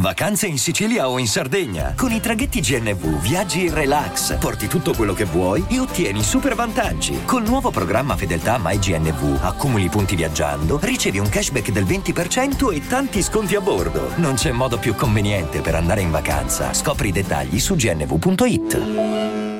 Vacanze in Sicilia o in Sardegna. Con i traghetti GNV viaggi in relax, porti tutto quello che vuoi e ottieni super vantaggi. Col nuovo programma Fedeltà MyGNV accumuli punti viaggiando, ricevi un cashback del 20% e tanti sconti a bordo. Non c'è modo più conveniente per andare in vacanza. Scopri i dettagli su gnv.it.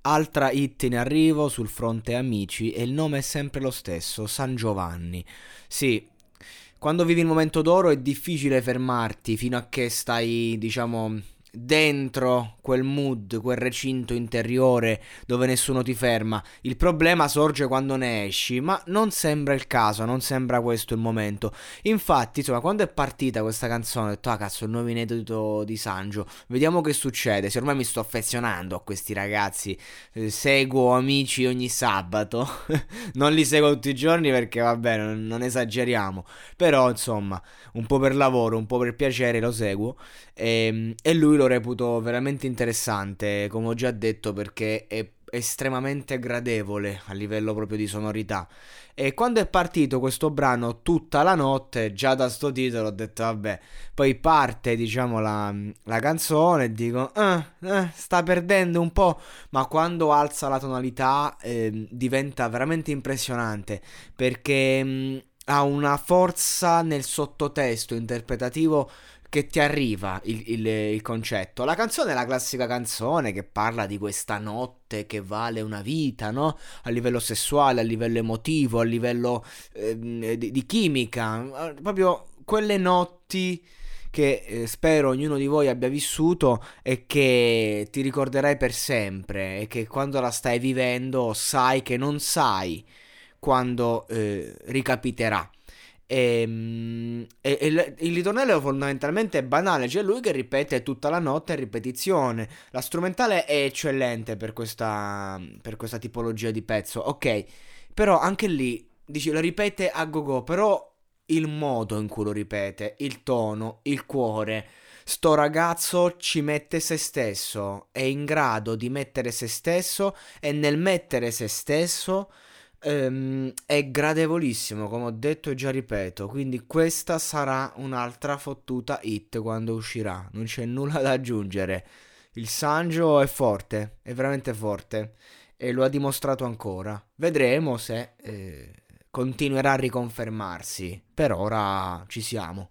Altra hit in arrivo sul fronte amici e il nome è sempre lo stesso, San Giovanni. Sì, quando vivi il momento d'oro è difficile fermarti fino a che stai, diciamo, dentro quel mood, quel recinto interiore dove nessuno ti ferma. Il problema sorge quando ne esci, ma non sembra il caso, non sembra questo il momento. Infatti, insomma, quando è partita questa canzone, ho detto, ah cazzo, il nuovo inedito di Sangio, vediamo che succede. Se ormai mi sto affezionando a questi ragazzi, eh, seguo amici ogni sabato, non li seguo tutti i giorni perché vabbè, non, non esageriamo, però insomma, un po' per lavoro, un po' per piacere lo seguo e, ehm, e lui lo reputo veramente interessante, come ho già detto, perché è estremamente gradevole a livello proprio di sonorità. E quando è partito questo brano tutta la notte, già da sto titolo ho detto vabbè, poi parte diciamo la, la canzone e dico eh, eh, sta perdendo un po', ma quando alza la tonalità eh, diventa veramente impressionante perché mh, mm, ha una forza nel sottotesto interpretativo che ti arriva il, il, il, concetto. La canzone è la classica canzone che parla di questa notte che vale una vita, no? A livello sessuale, a livello emotivo, a livello eh, di, di, chimica. Proprio quelle notti che eh, spero ognuno di voi abbia vissuto e che ti ricorderai per sempre e che quando la stai vivendo sai che non sai quando eh, ricapiterà. Ehm, e, e, e, il ritornello fondamentalmente è banale, c'è lui che ripete tutta la notte a ripetizione. La strumentale è eccellente per questa, per questa tipologia di pezzo, ok, però anche lì dici lo ripete a go go, però il modo in cui lo ripete, il tono, il cuore. Sto ragazzo ci mette se stesso, è in grado di mettere se stesso e nel mettere se stesso ehm, è gradevolissimo, come ho detto e già ripeto. Quindi questa sarà un'altra fottuta hit quando uscirà. Non c'è nulla da aggiungere. Il Sanjo è forte, è veramente forte. E lo ha dimostrato ancora. Vedremo se eh, continuerà a riconfermarsi. Per ora ci siamo.